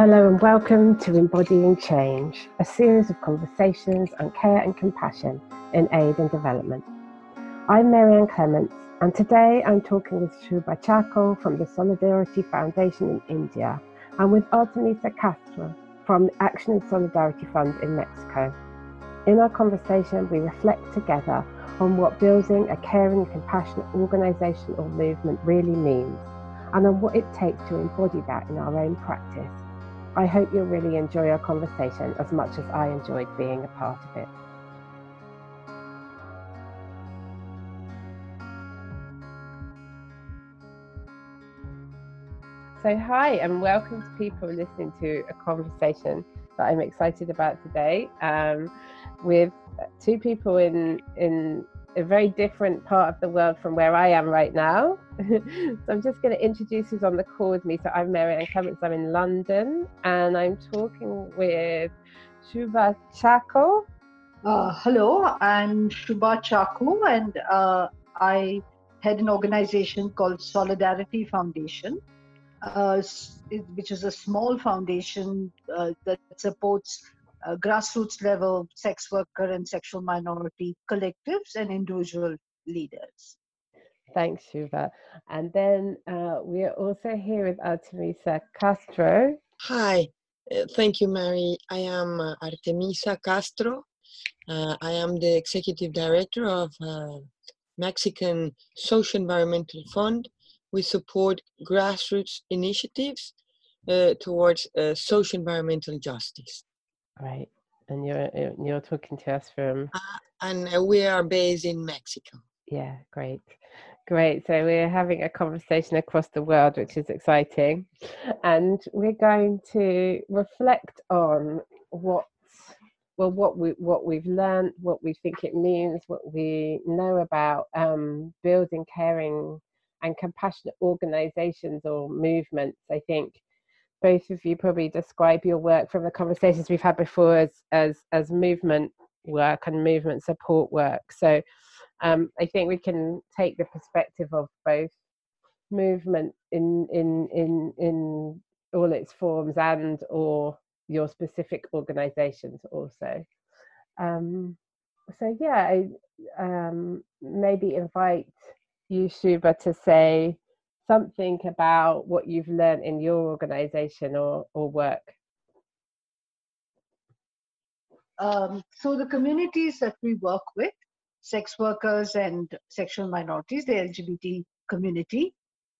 Hello and welcome to Embodying Change, a series of conversations on care and compassion in aid and development. I'm Marianne Clements, and today I'm talking with Shubha Chacko from the Solidarity Foundation in India and with Artemisa Castro from Action and Solidarity Fund in Mexico. In our conversation, we reflect together on what building a caring and compassionate organisation or movement really means and on what it takes to embody that in our own practice. I hope you'll really enjoy our conversation as much as I enjoyed being a part of it. So, hi, and welcome to people listening to a conversation that I'm excited about today um, with two people in in a very different part of the world from where I am right now. so I'm just going to introduce who's on the call with me. So I'm Marianne Clements, I'm in London, and I'm talking with Shubha Chacko. Uh, hello, I'm Shubha Chacko, and uh, I head an organization called Solidarity Foundation, uh, which is a small foundation uh, that supports uh, grassroots level sex worker and sexual minority collectives and individual leaders. Thanks, Shubha. And then uh, we are also here with Artemisa Castro. Hi, uh, thank you, Mary. I am uh, Artemisa Castro. Uh, I am the executive director of uh, Mexican Social Environmental Fund. We support grassroots initiatives towards social environmental justice. Right. And you're uh, you're talking to us from. Uh, and uh, we are based in Mexico. Yeah, great, great. So we're having a conversation across the world, which is exciting, and we're going to reflect on what well what we what we've learned what we think it means what we know about um, building caring and compassionate organizations or movements i think both of you probably describe your work from the conversations we've had before as as as movement work and movement support work. So um, I think we can take the perspective of both movement in in in in all its forms and or your specific organizations also. Um, so yeah, I um, maybe invite you, Shubha, to say something about what you've learned in your organization or, or work? Um, so the communities that we work with, sex workers and sexual minorities, the LGBT community,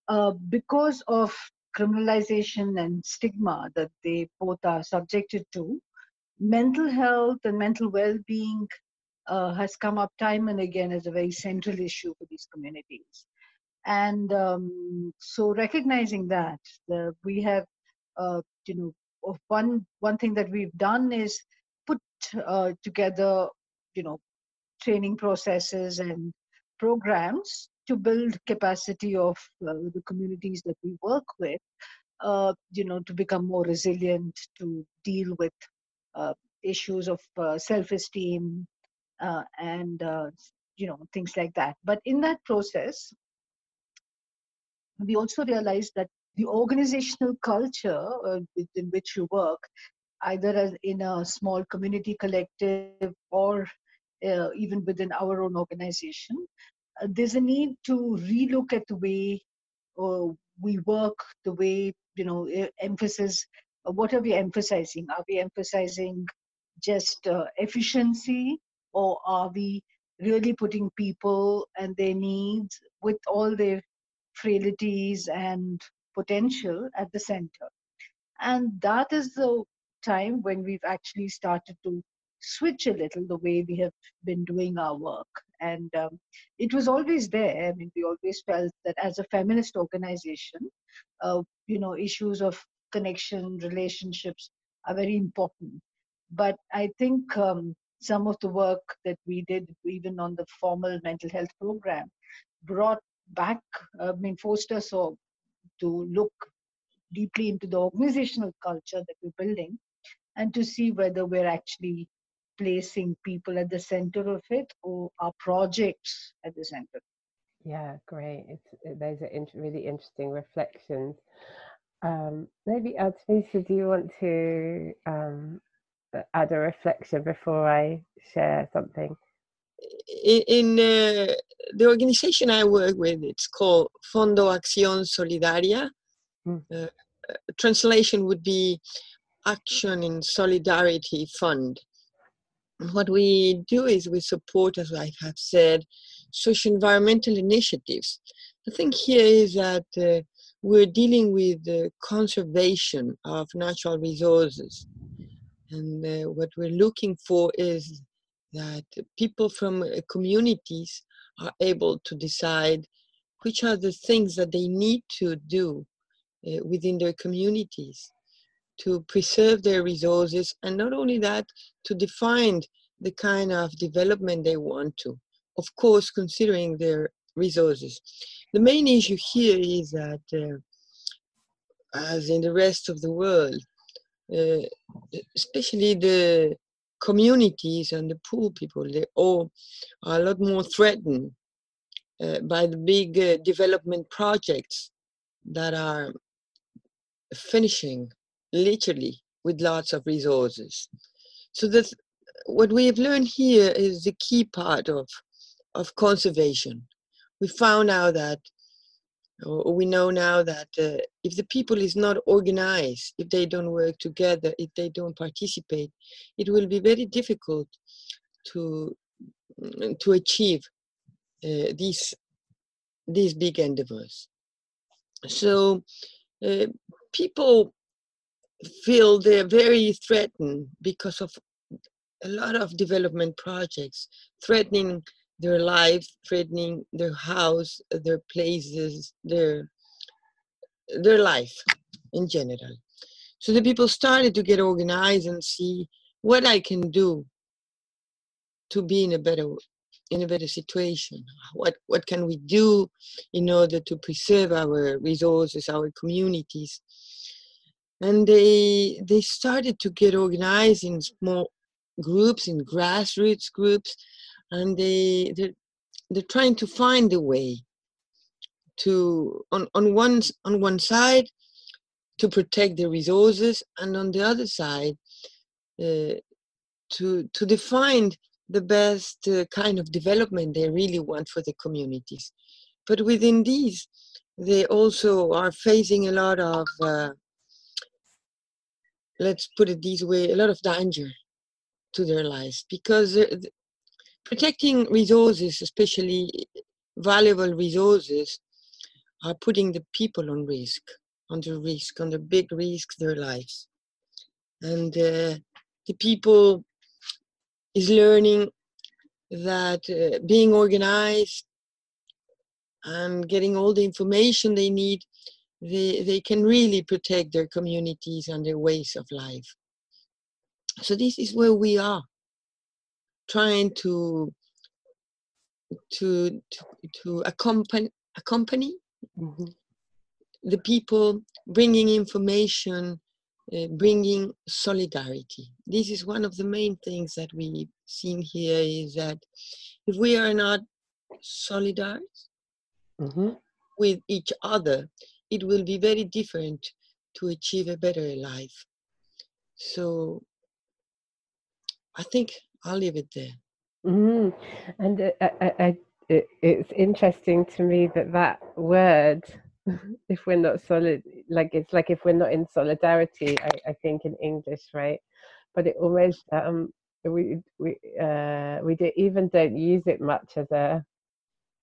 uh, because of criminalization and stigma that they both are subjected to, mental health and mental well-being uh, has come up time and again as a very central issue for these communities and um, so recognizing that the, we have uh, you know one one thing that we've done is put uh, together you know training processes and programs to build capacity of uh, the communities that we work with uh, you know to become more resilient to deal with uh, issues of uh, self-esteem and you know things like that. But in that process we also realized that the organizational culture uh, within which you work, either in a small community collective or uh, even within our own organization, uh, there's a need to relook at the way uh, we work, the way, you know, emphasis, uh, what are we emphasizing? Are we emphasizing just uh, efficiency or are we really putting people and their needs with all their frailties and potential at the center. And that is the time when we've actually started to switch a little the way we have been doing our work. And um, it was always there. I mean, we always felt that as a feminist organization, uh, you know, issues of connection, relationships are very important. But I think um, some of the work that we did, even on the formal mental health program, brought back, uh, I mean, forced us to look deeply into the organizational culture that we're building and to see whether we're actually placing people at the center of it or our projects at the center. Yeah, great. It's, those are really interesting reflections. Um, maybe Artemisa, do you want to um, add a reflection before I share something? In, in uh, the organization I work with, it's called Fondo Acción Solidaria. Mm. Uh, translation would be Action in Solidarity Fund. What we do is we support, as I have said, social environmental initiatives. The thing here is that uh, we're dealing with the conservation of natural resources. And uh, what we're looking for is that people from uh, communities are able to decide which are the things that they need to do uh, within their communities to preserve their resources and not only that to define the kind of development they want to of course considering their resources. The main issue here is that uh, as in the rest of the world uh, especially the communities and the poor people they all are a lot more threatened uh, by the big uh, development projects that are finishing literally with lots of resources. So that what we have learned here is the key part of, of conservation. We found out that, we know now that uh, if the people is not organized, if they don't work together, if they don't participate, it will be very difficult to to achieve uh, these these big endeavors. So uh, people feel they're very threatened because of a lot of development projects threatening their life, threatening their house, their places, their their life in general. So the people started to get organized and see what I can do to be in a better in a better situation. What what can we do in order to preserve our resources, our communities? And they they started to get organized in small groups, in grassroots groups, and they they're, they're trying to find a way to on on one on one side to protect the resources, and on the other side uh, to to define the best uh, kind of development they really want for the communities. But within these, they also are facing a lot of, uh, let's put it this way, a lot of danger to their lives because uh, protecting resources, especially valuable resources, are putting the people on risk, under risk, under big risk their lives. And uh, the people is learning that uh, being organized and getting all the information they need, they, they can really protect their communities and their ways of life. So this is where we are, trying to to to, to accompany accompany mm-hmm. the people, bringing information uh, bringing solidarity. This is one of the main things that we've seen here is that if we are not solidarious mm-hmm. with each other, it will be very different to achieve a better life. So I think I'll leave it there. Mm-hmm. And uh, I, I, it, it's interesting to me that that word if we're not solid like it's like if we're not in solidarity I, I think in english right but it almost um we we uh we do, even don't use it much as a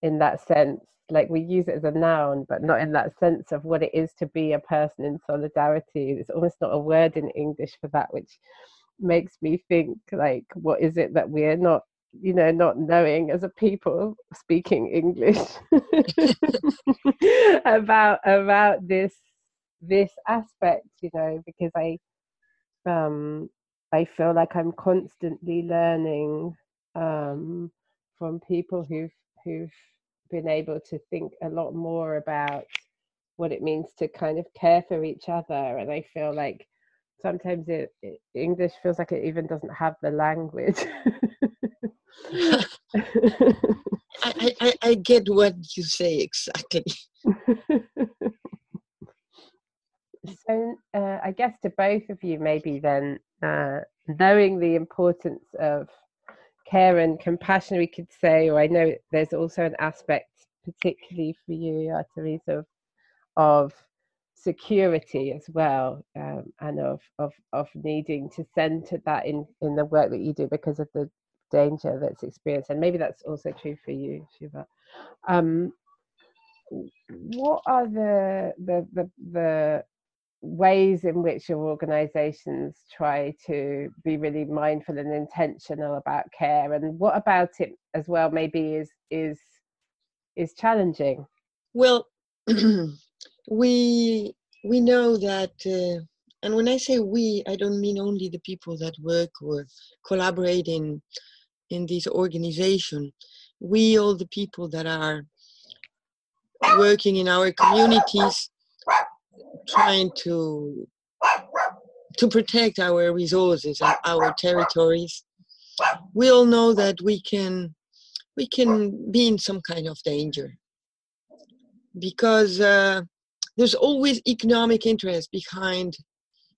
in that sense like we use it as a noun but not in that sense of what it is to be a person in solidarity it's almost not a word in english for that which makes me think like what is it that we're not you know not knowing as a people speaking english about about this this aspect you know because i um i feel like i'm constantly learning um from people who've who've been able to think a lot more about what it means to kind of care for each other. And i feel like sometimes it, it english feels like it even doesn't have the language I, I, I get what you say exactly. so uh, I guess to both of you, maybe then uh, knowing the importance of care and compassion, we could say, or I know there's also an aspect, particularly for you, Artemis, of of security as well, um, and of, of of needing to center that in in the work that you do because of the danger that's experienced, and maybe that's also true for you, Shubha. Um, what are the the the, the ways in which your organizations try to be really mindful and intentional about care? And what about it as well maybe is is is challenging? Well we we know that uh, and when i say we i don't mean only the people that work or collaborate in in this organization. We all the people that are working in our communities trying to to protect our resources and our territories. We all know that we can we can be in some kind of danger because uh, there's always economic interest behind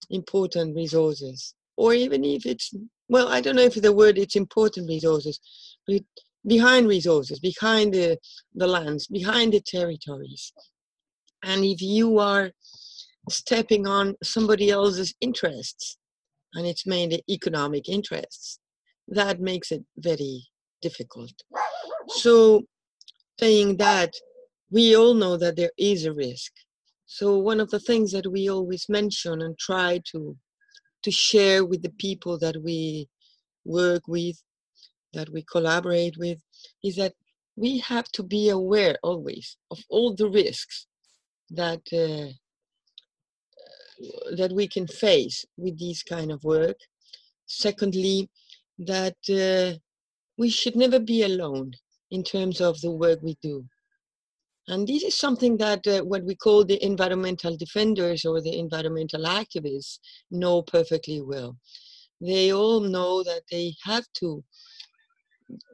important resources or even if it's well i don't know if the word it's important resources but behind resources behind the, the lands behind the territories and if you are stepping on somebody else's interests, and it's mainly economic interests, that makes it very difficult. So, saying that, we all know that there is a risk. So, one of the things that we always mention and try to to share with the people that we work with, that we collaborate with, is that we have to be aware always of all the risks that uh, that we can face with this kind of work. Secondly, that uh, we should never be alone in terms of the work we do. And this is something that uh, what we call the environmental defenders or the environmental activists know perfectly well. They all know that they have to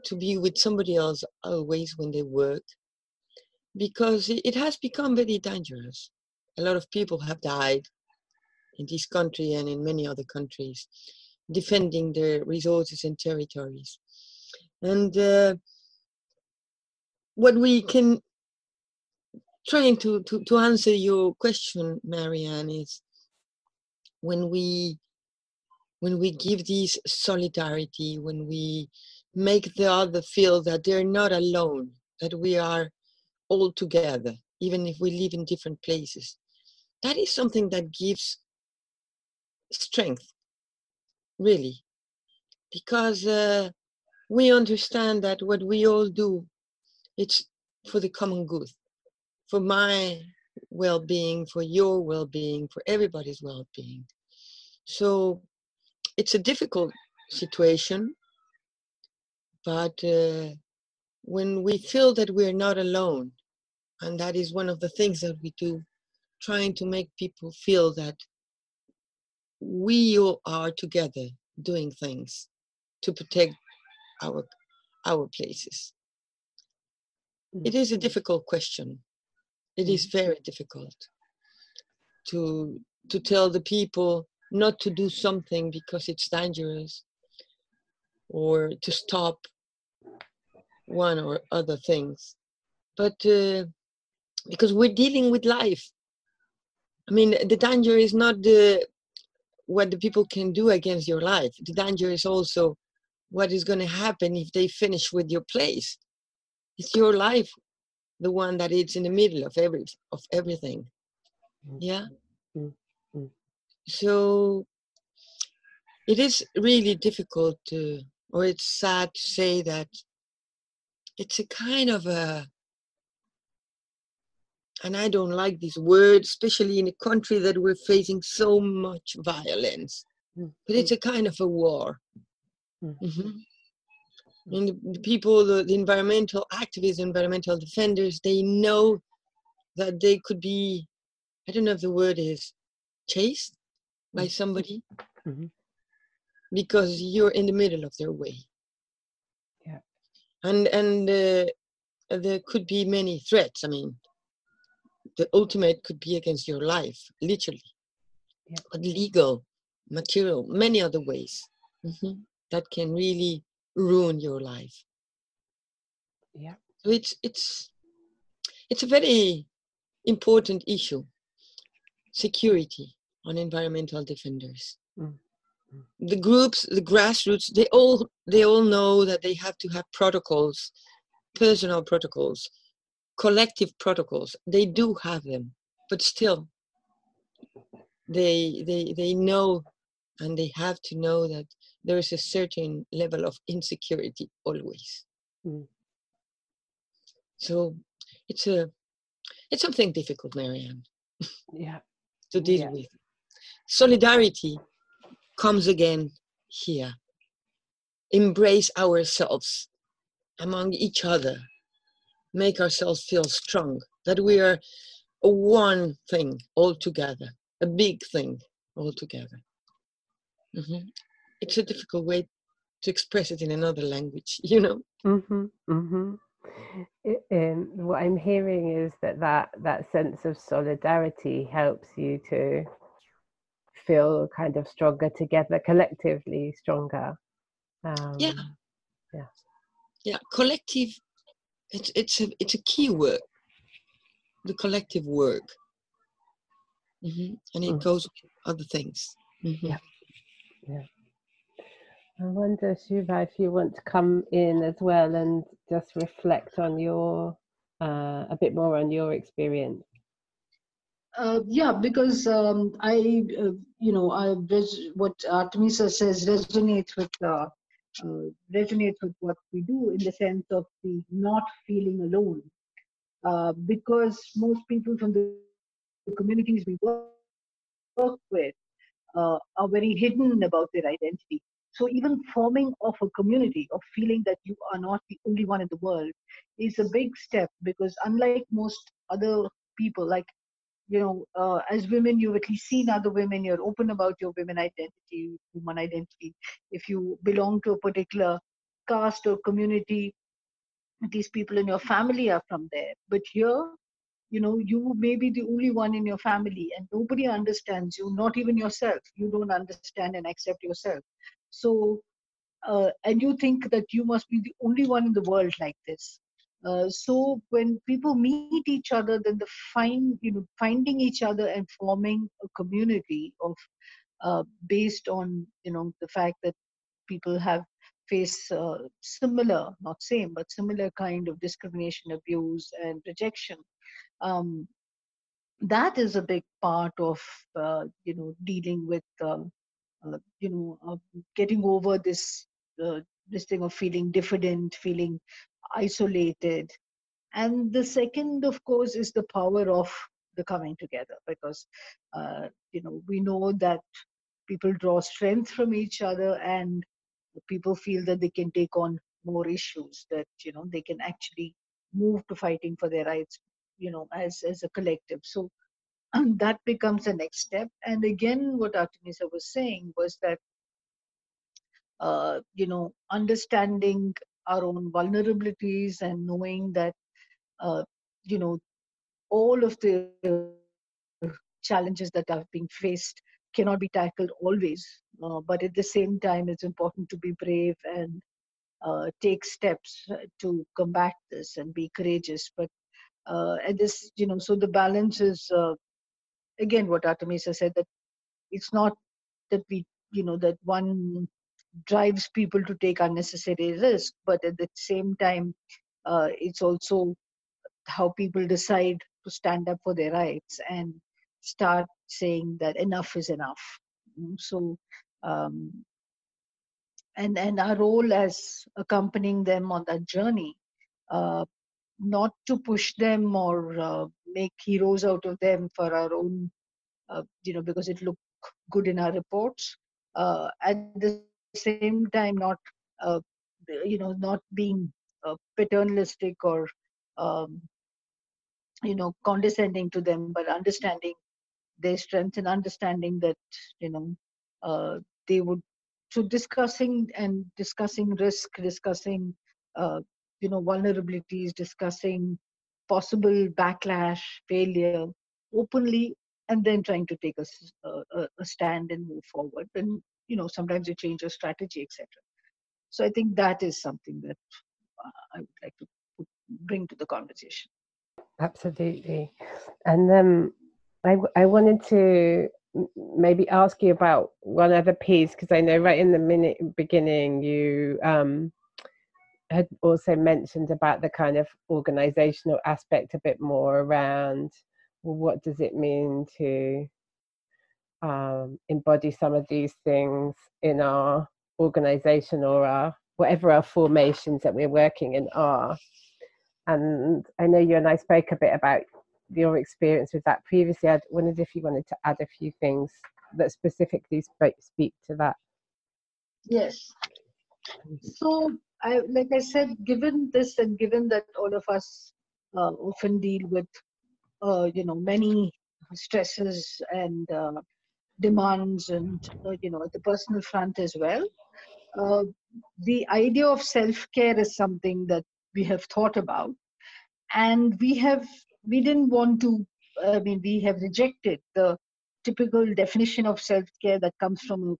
to be with somebody else always when they work because it has become very dangerous. A lot of people have died in this country and in many other countries, defending their resources and territories. And uh, what we can, trying to, to, to answer your question, Marianne, is when we when we give this solidarity, when we make the other feel that they're not alone, that we are all together, even if we live in different places. That is something that gives strength, really, because uh, we understand that what we all do, it's for the common good, for my well-being, for your well-being, for everybody's well-being. So it's a difficult situation, but uh, when we feel that we're not alone, and that is one of the things that we do, trying to make people feel that we all are together doing things to protect our our places. It is a mm-hmm. difficult question. It is mm-hmm. very difficult to to tell the people not to do something because it's dangerous or to stop one or other things but uh, because we're dealing with life i mean the danger is not the what the people can do against your life. The danger is also what is going to happen if they finish with your place. It's your life, the one that is in the middle of every of everything. Mm-hmm. Yeah. Mm-hmm. So it is really difficult to, or it's sad to say that it's a kind of a and I don't like this word, especially in a country that we're facing so much violence. Mm-hmm. But it's a kind of a war. Mm-hmm. And the, the people, the, the, environmental activists, environmental defenders, they know that they could be, I don't know if the word is chased by mm-hmm. somebody mm-hmm. because you're in the middle of their way. Yeah. And, and uh, there could be many threats. I mean, the ultimate could be against your life, literally. yeah. but legal, material, many other ways mm-hmm, that can really ruin your life. Yeah. So it's it's it's a very important issue. Security on environmental defenders. Mm. The groups, the grassroots, they all they all know that they have to have protocols, personal protocols, collective protocols. They do have them, but still they they they know and they have to know that there is a certain level of insecurity always. Mm. So it's a it's something difficult, Marianne. Yeah. to deal yeah. with. Solidarity comes again here. Embrace ourselves among each other. Make ourselves feel strong, that we are one thing all together, a big thing all together. Mm-hmm. It's a difficult way to express it in another language, you know. Mm-hmm, mm-hmm. Um, what I'm hearing is that, that that sense of solidarity helps you to feel kind of stronger together, collectively stronger. Um, yeah, yeah, yeah. Collective. It's it's a it's a key word. The collective work, mm-hmm. and it mm. goes with other things. Mm-hmm. Yeah, yeah. I wonder, Shubha, if you want to come in as well and just reflect on your uh, a bit more on your experience. Uh, yeah, because um, I, uh, you know, I res- what Artemisa says resonates with uh, uh, resonates with what we do in the sense of the not feeling alone, uh, because most people from the communities we work, work with uh, are very hidden about their identity. So even forming of a community, of feeling that you are not the only one in the world, is a big step because unlike most other people, like you know, uh, as women, you've at least seen other women. You're open about your women identity, woman identity. If you belong to a particular caste or community, these people in your family are from there. But here, you know, you may be the only one in your family, and nobody understands you, not even yourself. You don't understand and accept yourself. So, uh, and you think that you must be the only one in the world like this. Uh, so when people meet each other, then the find you know finding each other and forming a community of uh, based on you know the fact that people have faced uh, similar, not same, but similar kind of discrimination, abuse, and rejection. Um, that is a big part of uh, you know dealing with um, you know, uh, getting over this uh, this thing of feeling diffident, feeling isolated. And the second, of course, is the power of the coming together, because uh, you know we know that people draw strength from each other, and people feel that they can take on more issues, that you know they can actually move to fighting for their rights, you know, as as a collective. So and that becomes the next step. And again what artemisa was saying was that uh, you know understanding our own vulnerabilities and knowing that uh, you know all of the challenges that are being faced cannot be tackled always. Uh, but at the same time it's important to be brave and uh, take steps to combat this and be courageous. But uh, at this you know so the balance is uh, again what artemisa said that it's not that we you know that one drives people to take unnecessary risk but at the same time uh, it's also how people decide to stand up for their rights and start saying that enough is enough. Mm, so um, and and our role as accompanying them on that journey uh, not to push them or uh, make heroes out of them for our own, uh, you know, because it looked good in our reports. Uh, at the same time, not, uh, you know, not being uh, paternalistic or, um, you know, condescending to them, but understanding their strengths and understanding that, you know, uh, they would. So discussing and discussing risk, discussing you know vulnerabilities discussing possible backlash failure openly and then trying to take a, a, a stand and move forward. And you know, sometimes you change your strategy, etc. So I think that is something that uh, I would like to bring to the conversation. Absolutely, and um, I I wanted to maybe ask you about one other piece because I know right in the minute beginning you um, had also mentioned about the kind of organizational aspect a bit more around well, what does it mean to um, embody some of these things in our organization or our whatever our formations that we're working in are? And i know you and i spoke a bit about your experience with that previously. I wondered if you wanted to add a few things that specifically speak to that. Yes. So I, like I said, given this and given that all of us uh, often deal with, uh, you know, many stresses and uh, demands and, uh, you know, at the personal front as well, uh, the idea of self-care is something that we have thought about. And we have, we didn't want to, I mean, we have rejected the typical definition of self-care that comes from a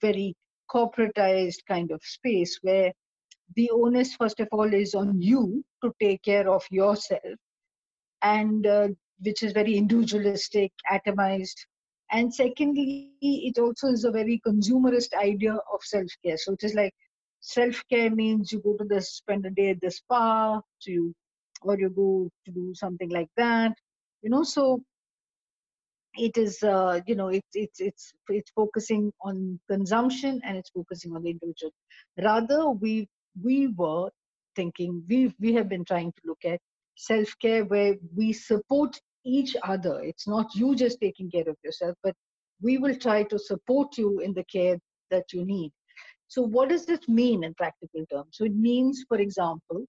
very corporatized kind of space where the onus first of all is on you to take care of yourself and uh, which is very individualistic atomized. And secondly it also is a very consumerist idea of self-care. So it is like self-care means you go to the spend a day at the spa so you or you go to do something like that you know so it is uh, you know it's it's it's it's focusing on consumption and it's focusing on the individual. Rather we we were thinking we we have been trying to look at self care where we support each other. It's not you just taking care of yourself but we will try to support you in the care that you need. So what does this mean in practical terms? So it means for example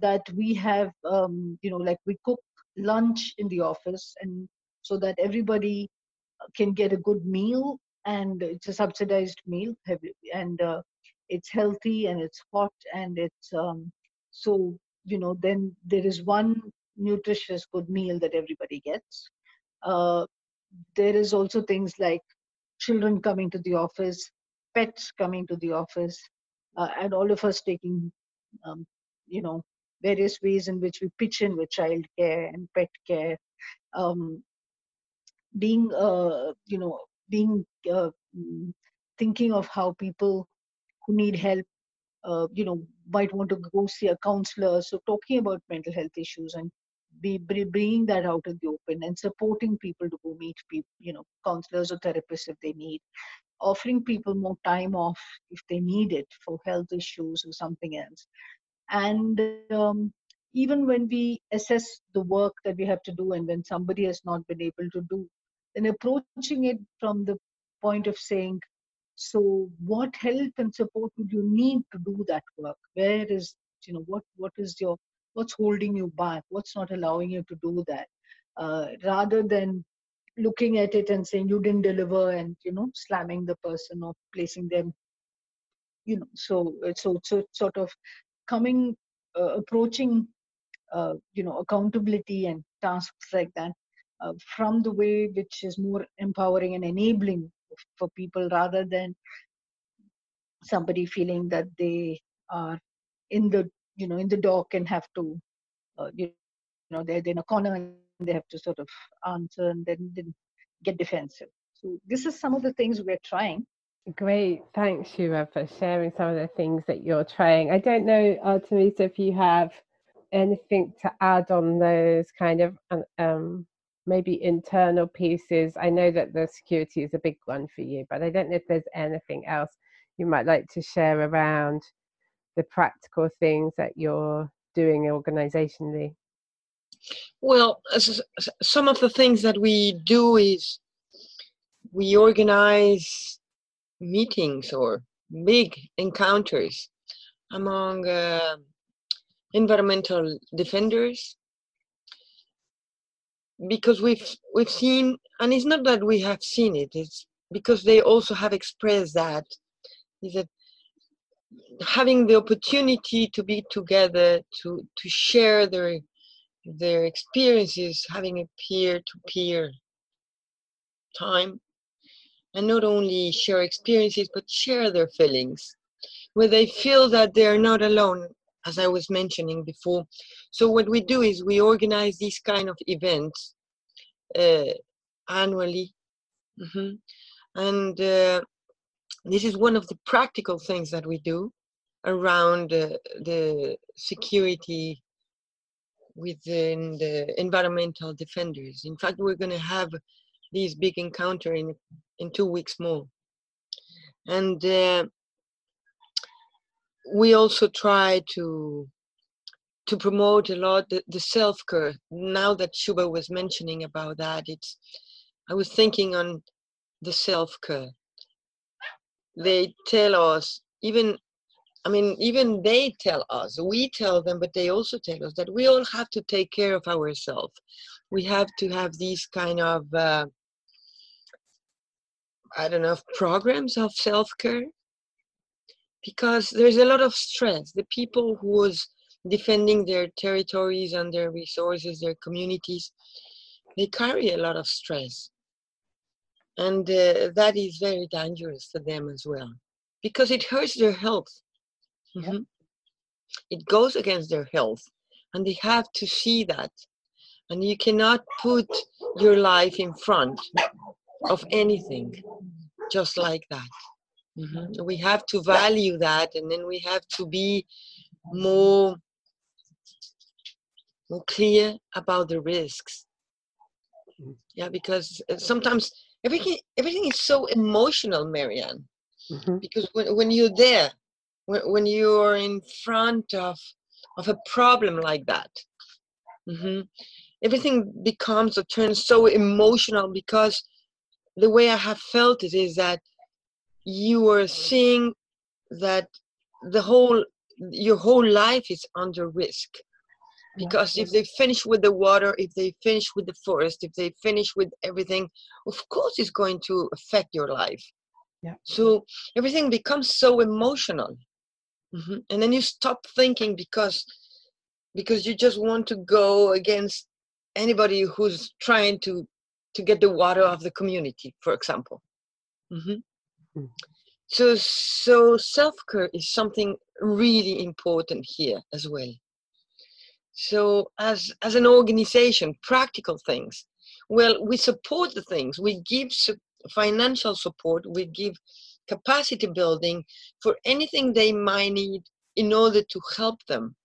that we have um, you know like we cook lunch in the office and so that everybody can get a good meal and it's a subsidized meal and uh, it's healthy and it's hot and it's um, so you know then there is one nutritious good meal that everybody gets. Uh, there is also things like children coming to the office pets coming to the office uh, and all of us taking um, you know various ways in which we pitch in with child care and pet care. Um, being uh, you know being uh, mm, thinking of how people who need help uh, you know might want to go see a counselor. So talking about mental health issues and be bringing that out in the open and supporting people to go meet people you know counselors or therapists if they need offering people more time off if they need it for health issues or something else. And um, even when we assess the work that we have to do and when somebody has not been able to do then approaching it from the point of saying so what help and support would you need to do that work? Where is you know what what is your what's holding you back? What's not allowing you to do that? Uh, rather than looking at it and saying you didn't deliver and you know slamming the person or placing them you know so so so sort of coming uh, approaching uh, you know accountability and tasks like that uh, from the way which is more empowering and enabling for people rather than somebody feeling that they are in the you know in the dock and have to uh, you know they're in a corner and they have to sort of answer and then, then get defensive. So this is some of the things we're trying. Great, thanks, Shubha, for sharing some of the things that you're trying. I don't know, Artemisa, if you have anything to add on those kind of um, maybe internal pieces? I know that the security is a big one for you, but I don't know if there's anything else you might like to share around the practical things that you're doing organizationally. Well, some of the things that we do is we organize meetings or big encounters among uh, environmental defenders because we've we've seen and it's not that we have seen it it's because they also have expressed that. Is that having the opportunity to be together to to share their their experiences having a peer to peer time and not only share experiences but share their feelings. Where they feel that they're not alone as i was mentioning before so what we do is we organize these kind of events uh, annually mm-hmm. and uh, this is one of the practical things that we do around uh, the security within the environmental defenders. In fact, we're going to have these big encounter in in two weeks more, and uh, we also try to to promote a lot the, the self care. Now that Shubha was mentioning about that, it's I was thinking on the self care. They tell us even I mean, even they tell us, we tell them, but they also tell us that we all have to take care of ourselves. We have to have these kind of, uh, I don't know, programs of self care because there's a lot of stress. The people who was defending their territories and their resources, their communities, they carry a lot of stress. And uh, that is very dangerous for them as well because it hurts their health Mm-hmm. It goes against their health, and they have to see that. And you cannot put your life in front of anything just like that. Mm-hmm. We have to value that, and then we have to be more more clear about the risks. Mm. Yeah, because uh, sometimes everything everything is so emotional, Marianne. Mm-hmm. Because when, when you're there, when, when you're in front of of a problem like that mm-hmm. everything becomes or turns so emotional because the way i have felt it is that you are seeing that the whole your whole life is under risk because if they finish with the water if they finish with the forest if they finish with everything of course it's going to affect your life yeah. so everything becomes so emotional mm-hmm. and then you stop thinking because because you just want to go against anybody who's trying to to get the water of the community for example mm-hmm. So so self-care is something really important here as well. So as as an organization practical things. Well we support the things. We give su- financial support. We give capacity building for anything they might need in order to help them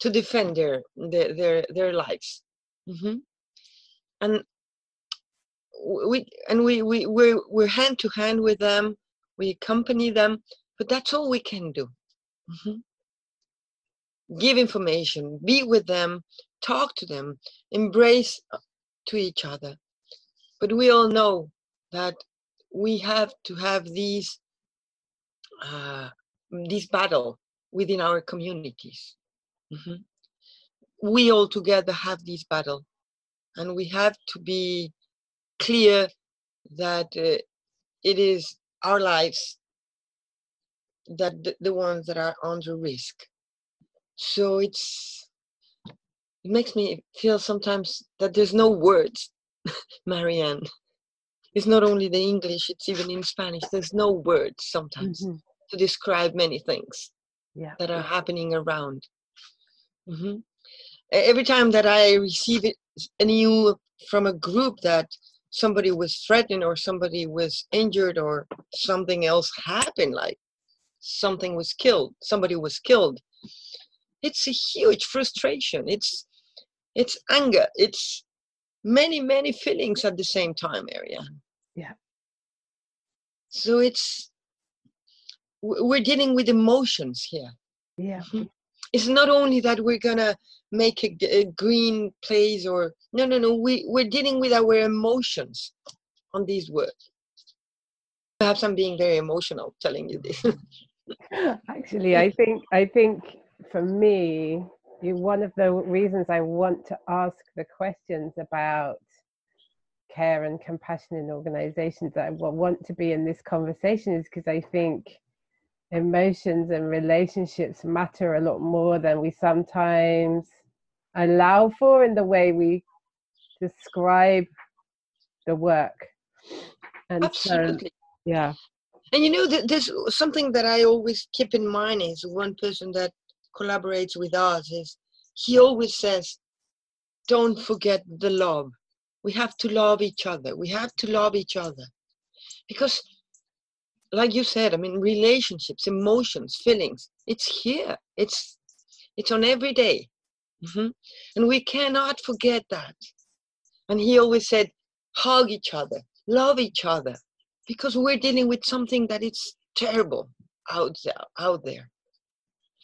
to defend their their their, their lives. Mm-hmm. and we and we we we're, we're hand to hand with them we accompany them but that's all we can do mm-hmm. give information be with them talk to them embrace uh, to each other but we all know that we have to have these uh, this battle within our communities. Mm-hmm. We all together have this battle, and we have to be clear that uh, it is our lives that the, the ones that are under risk. So it's it makes me feel sometimes that there's no words, Marianne, it's not only the English, it's even in Spanish. There's no words sometimes mm-hmm. to describe many things yeah. that are happening around. Mm-hmm. Every time that I receive it, a new from a group that somebody was threatened or somebody was injured or something else happened, like something was killed, somebody was killed, it's a huge frustration. It's it's anger. It's many many feelings at the same time area yeah so it's we're dealing with emotions here yeah it's not only that we're gonna make a, a, green place or no no no we we're dealing with our emotions on these words. Perhaps i'm being very emotional telling you this. Actually i think i think for me one of the reasons I want to ask the questions about care and compassion in organizations that I want to be in this conversation is because I think emotions and relationships matter a lot more than we sometimes allow for in the way we describe the work And Absolutely. So, yeah. And you know, there's something that I always keep in mind is one person that collaborates with us is he always says, don't forget the love. We have to love each other. We have to love each other. Because, like you said, I mean, relationships, emotions, feelings, it's here. It's it's on every day. Mm-hmm. And we cannot forget that. And he always said, hug each other, love each other, because we're dealing with something that is terrible out there. Out there.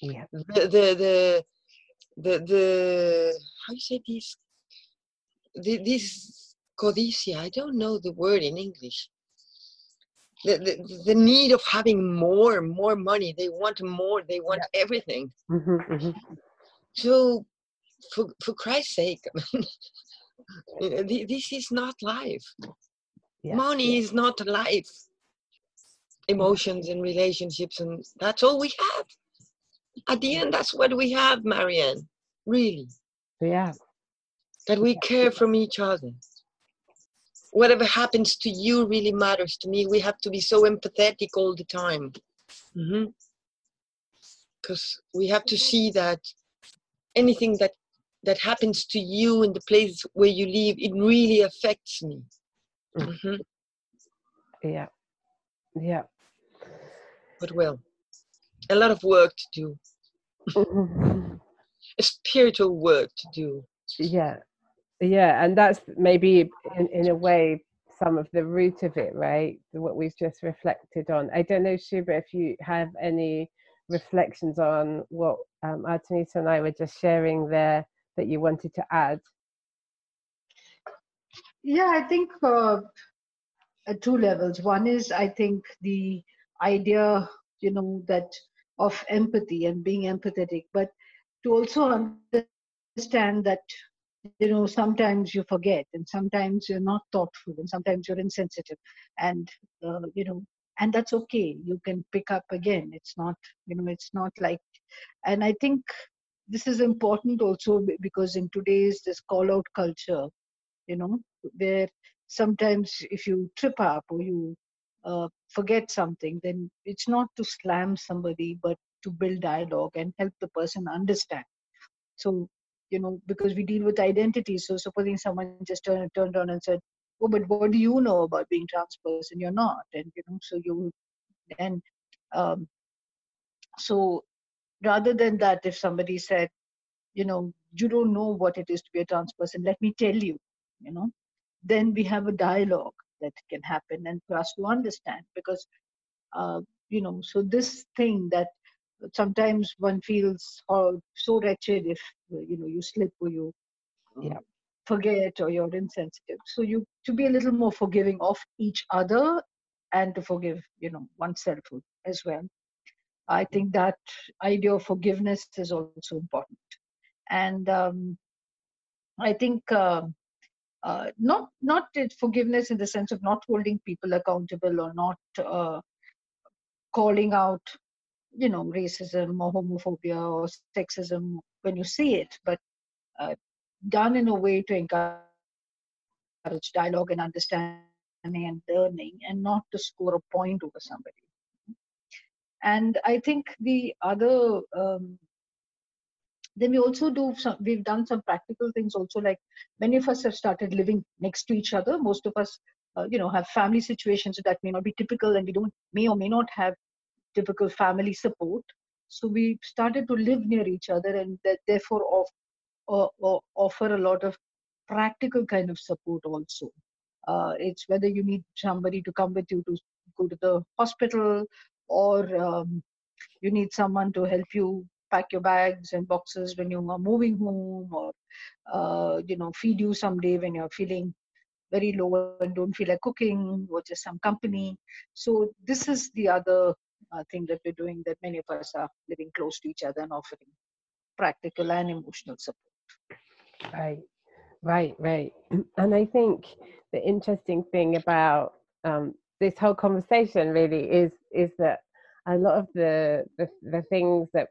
Yeah. The the the the, the how do you say this? The, this codicia. I don't know the word in English. The, the, the need of having more more money they want more they want yeah. everything mm-hmm, mm-hmm. so for for christ's sake this is not life. Yeah. money yeah. is not life. Emotions and relationships and that's all we have. At the end that's what we have marianne really. Yeah. That we care from each other. Whatever happens to you really matters to me. We have to be so empathetic all the time. Because mm-hmm. we have to see that anything that that happens to you in the place where you live it really affects me. Mm-hmm. yeah. Yeah. But well a lot of work to do. Mm-hmm. a spiritual work to do. Yeah. Yeah and that's maybe in, in a way some of the root of it right? What we've just reflected on. I don't know Shubha if you have any reflections on what um, Artemisa and I were just sharing there that you wanted to add? Yeah, I think uh, at two levels. One is, I think, the idea, you know, that of empathy and being empathetic, but to also understand that, you know, sometimes you forget and sometimes you're not thoughtful and sometimes you're insensitive. And, uh, you know, and that's okay you can pick up again it's not you know it's not like and i think this is important also because in today's this call out culture you know where sometimes if you trip up or you uh, forget something then it's not to slam somebody but to build dialogue and help the person understand. So you know because we deal with identity so supposing someone just turned, turned on and said oh but what do you know about being trans person? You're not and you know so you and um, so rather than that if somebody said you know you don't know what it is to be a trans person let me tell you you know then we have a dialogue that can happen and for us to understand because uh, you know so this thing that sometimes one feels oh, so wretched if you know you slip or you yeah. forget or you're insensitive. So you to be a little more forgiving of each other and to forgive you know oneself as well i think that idea of forgiveness is also important and um, i think uh, uh, not not forgiveness in the sense of not holding people accountable or not uh, calling out you know racism or homophobia or sexism when you see it but uh, done in a way to encourage dialogue and understanding and learning and not to score a point over somebody. And I think the other, um, then we also do some, we've done some practical things also, like many of us have started living next to each other. Most of us, uh, you know, have family situations that may not be typical and we don't, may or may not have typical family support. So we started to live near each other and that therefore or offer a lot of practical kind of support also. Uh, it's whether you need somebody to come with you to go to the hospital or um, you need someone to help you pack your bags and boxes when you are moving home or uh, you know feed you someday when you're feeling very low and don't feel like cooking or just some company. So this is the other uh, thing that we're doing that many of us are living close to each other and offering practical and emotional support. Right, right, right. And I think the interesting thing about um, this whole conversation really is is that a lot of the the, the things that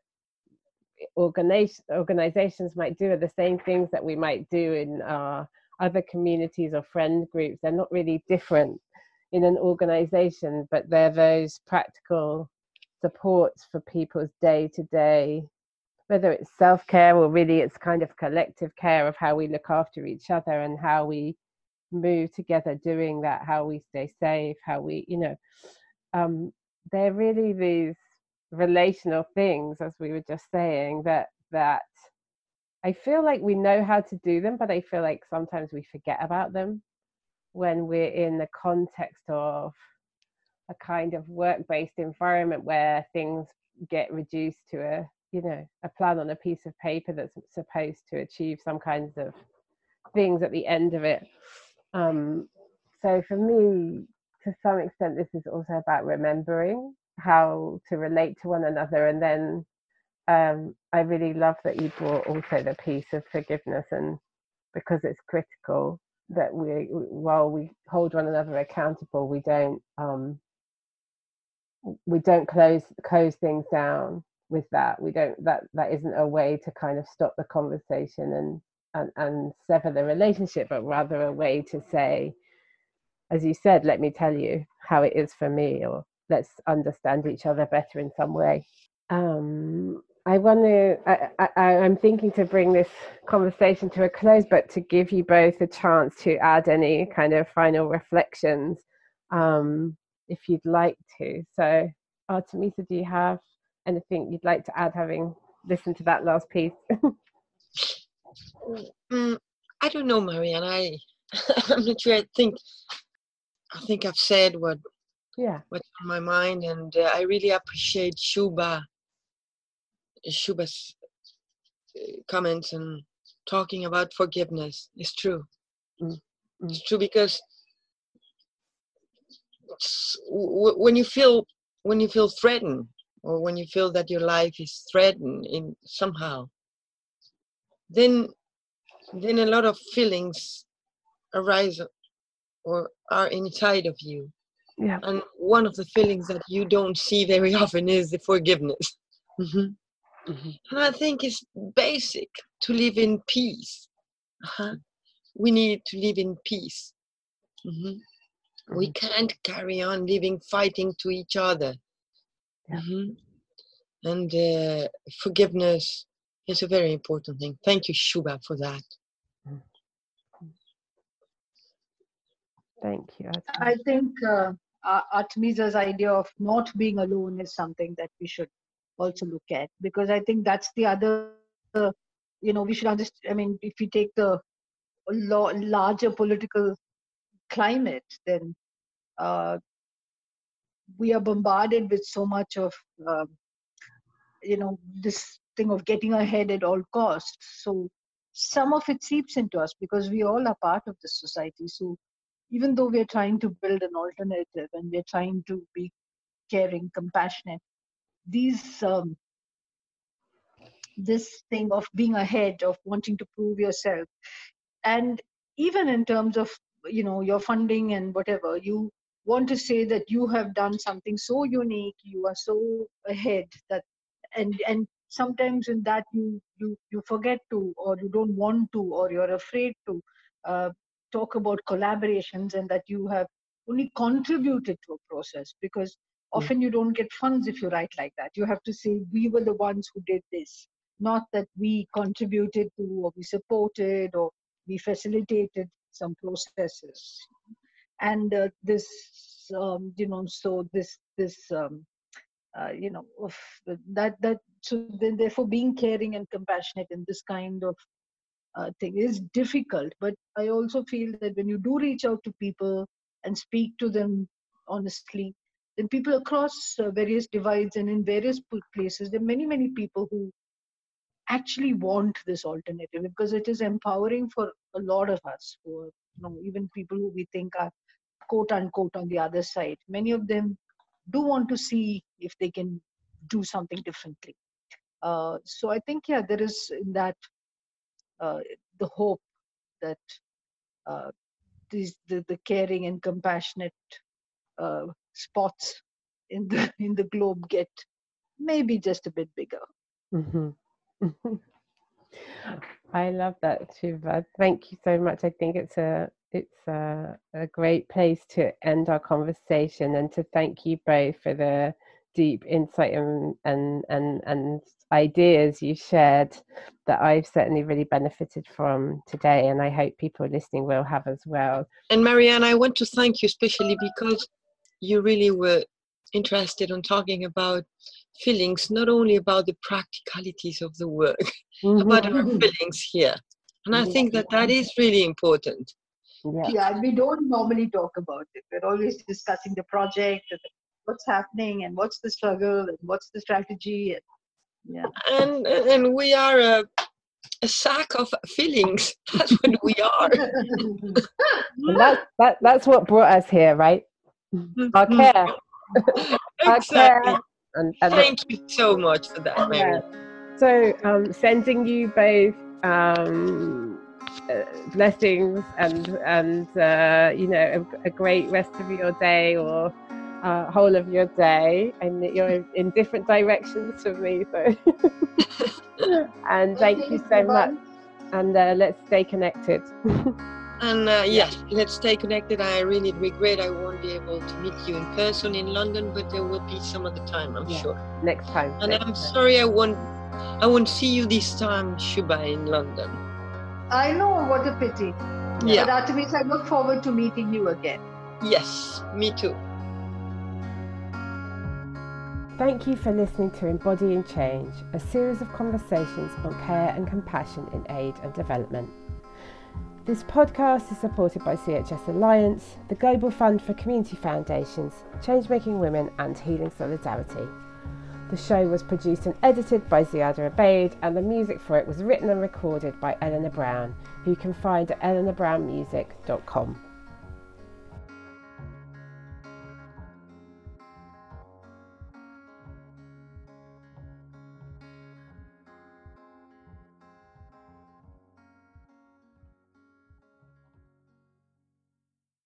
organization, organizations might do are the same things that we might do in our other communities or friend groups. They're not really different. in an organization, but they're those practical supports for people's day to day, whether it's self care or really it's kind of collective care of how we look after each other and how we move together doing that, how we stay safe, how we, you know, um, they're really these relational things, as we were just saying, that that I feel like we know how to do them, but I feel like sometimes we forget about them when we're in the context of a kind of work-based environment where things get reduced to a you know a plan on a piece of paper that's supposed to achieve some kinds of things at the end of it um, so for me to some extent this is also about remembering how to relate to one another. And then um, i really love that you brought also the piece of forgiveness and because it's critical that we while we hold one another accountable we don't um, we don't close close things down with that. We don't that that isn't a way to kind of stop the conversation and and, and sever the relationship but rather a way to say as you said let me tell you how it is for me or let's understand each other better in some way um I want to, I, I, I'm thinking to bring this conversation to a close, but to give you both a chance to add any kind of final reflections um, if you'd like to. So, Artemisa, do you have anything you'd like to add having listened to that last piece? mm, I don't know, Marianne. I, I'm not sure. I think, I think I've said what, yeah, what's on my mind, and uh, I really appreciate Shubha Shubha's uh, comments and talking about forgiveness It's true. Mm. It's true because when you feel when you feel threatened or when you feel that your life is threatened in somehow, then then a lot of feelings arise or are inside of you. Yeah. And one of the feelings that you don't see very often is the forgiveness. Mm-hmm. Mm-hmm. And I think it's basic to live in peace. Uh-huh. We need to live in peace. Mm-hmm. Mm-hmm. We can't carry on living fighting to each other. Yeah. Mm-hmm. And uh, forgiveness is a very important thing. Thank you, Shubha, for that. Thank you. I think uh, Artemisa's idea of not being alone is something that we should also look at because I think that's the other, uh, you know, we should understand. I mean, if we take the larger political climate, then uh, we are bombarded with so much of, uh, you know, this thing of getting ahead at all costs. So some of it seeps into us because we all are part of the society. So even though we're trying to build an alternative and we're trying to be caring, compassionate, these um, this thing of being ahead of wanting to prove yourself and even in terms of you know your funding and whatever you want to say that you have done something so unique you are so ahead that and and sometimes in that you you you forget to or you don't want to or you're afraid to uh, talk about collaborations and that you have only contributed to a process because often you don't get funds if you write like that. You have to say we were the ones who did this. Not that we contributed to or we supported or we facilitated some processes. And uh, this um, you know so this this um, uh, you know of that that so then therefore being caring and compassionate in this kind of uh, thing is difficult. But i also feel that when you do reach out to people and speak to them honestly then people across uh, various divides and in various places there are many many people who actually want this alternative because it is empowering for a lot of us who are you know even people who we think are quote unquote on the other side. Many of them do want to see if they can do something differently uh, so i think yeah there is in that uh, the hope that uh, these the, the caring and compassionate uh, spots in the in the globe get maybe just a bit bigger. Mm-hmm. I love that, Shubha. Thank you so much. I think it's a it's a, a great place to end our conversation and to thank you both for the deep insight and and and, and ideas you shared that I've certainly really benefited from today, and I hope people listening will have as well. And Marianne, I want to thank you especially because you really were interested in talking about feelings, not only about the practicalities of the work, mm-hmm. about our feelings here. And I think that that is really important. Yeah. yeah, we don't normally talk about it. We're always discussing the project and what's happening and what's the struggle and what's the strategy. And, yeah. And and we are a, a sack of feelings. That's what we are. that, that that's what brought us here, right? Our mm-hmm. care. Our exactly. care. And, and Thank the, you so much for that, Mary. Yeah. So, um, sending you both um, blessings and and uh, you know a, a, great rest of your day or uh, whole of your day. And you're in different directions from me so. And thank you so much. And uh, let's stay connected. And uh, yes let's stay connected. I really regret i won't be able to meet you in person in london but there will be some other time i'm yeah. sure. Next time. And next i'm time. sorry i won't i won't see you this time Shubha in london I know what a pity. Yeah. But means I look forward to meeting you again. Yes, me too. Thank you for listening to Embodying Change, a series of conversations on care and compassion in aid and development. This podcast is supported by CHS Alliance, the Global Fund for Community Foundations, Changemaking Women and Healing Solidarity. The show was produced and edited by Ziada Abaid, and the music for it was written and recorded by Eleanor Brown, who you can find at eleanorbrownmusic.com.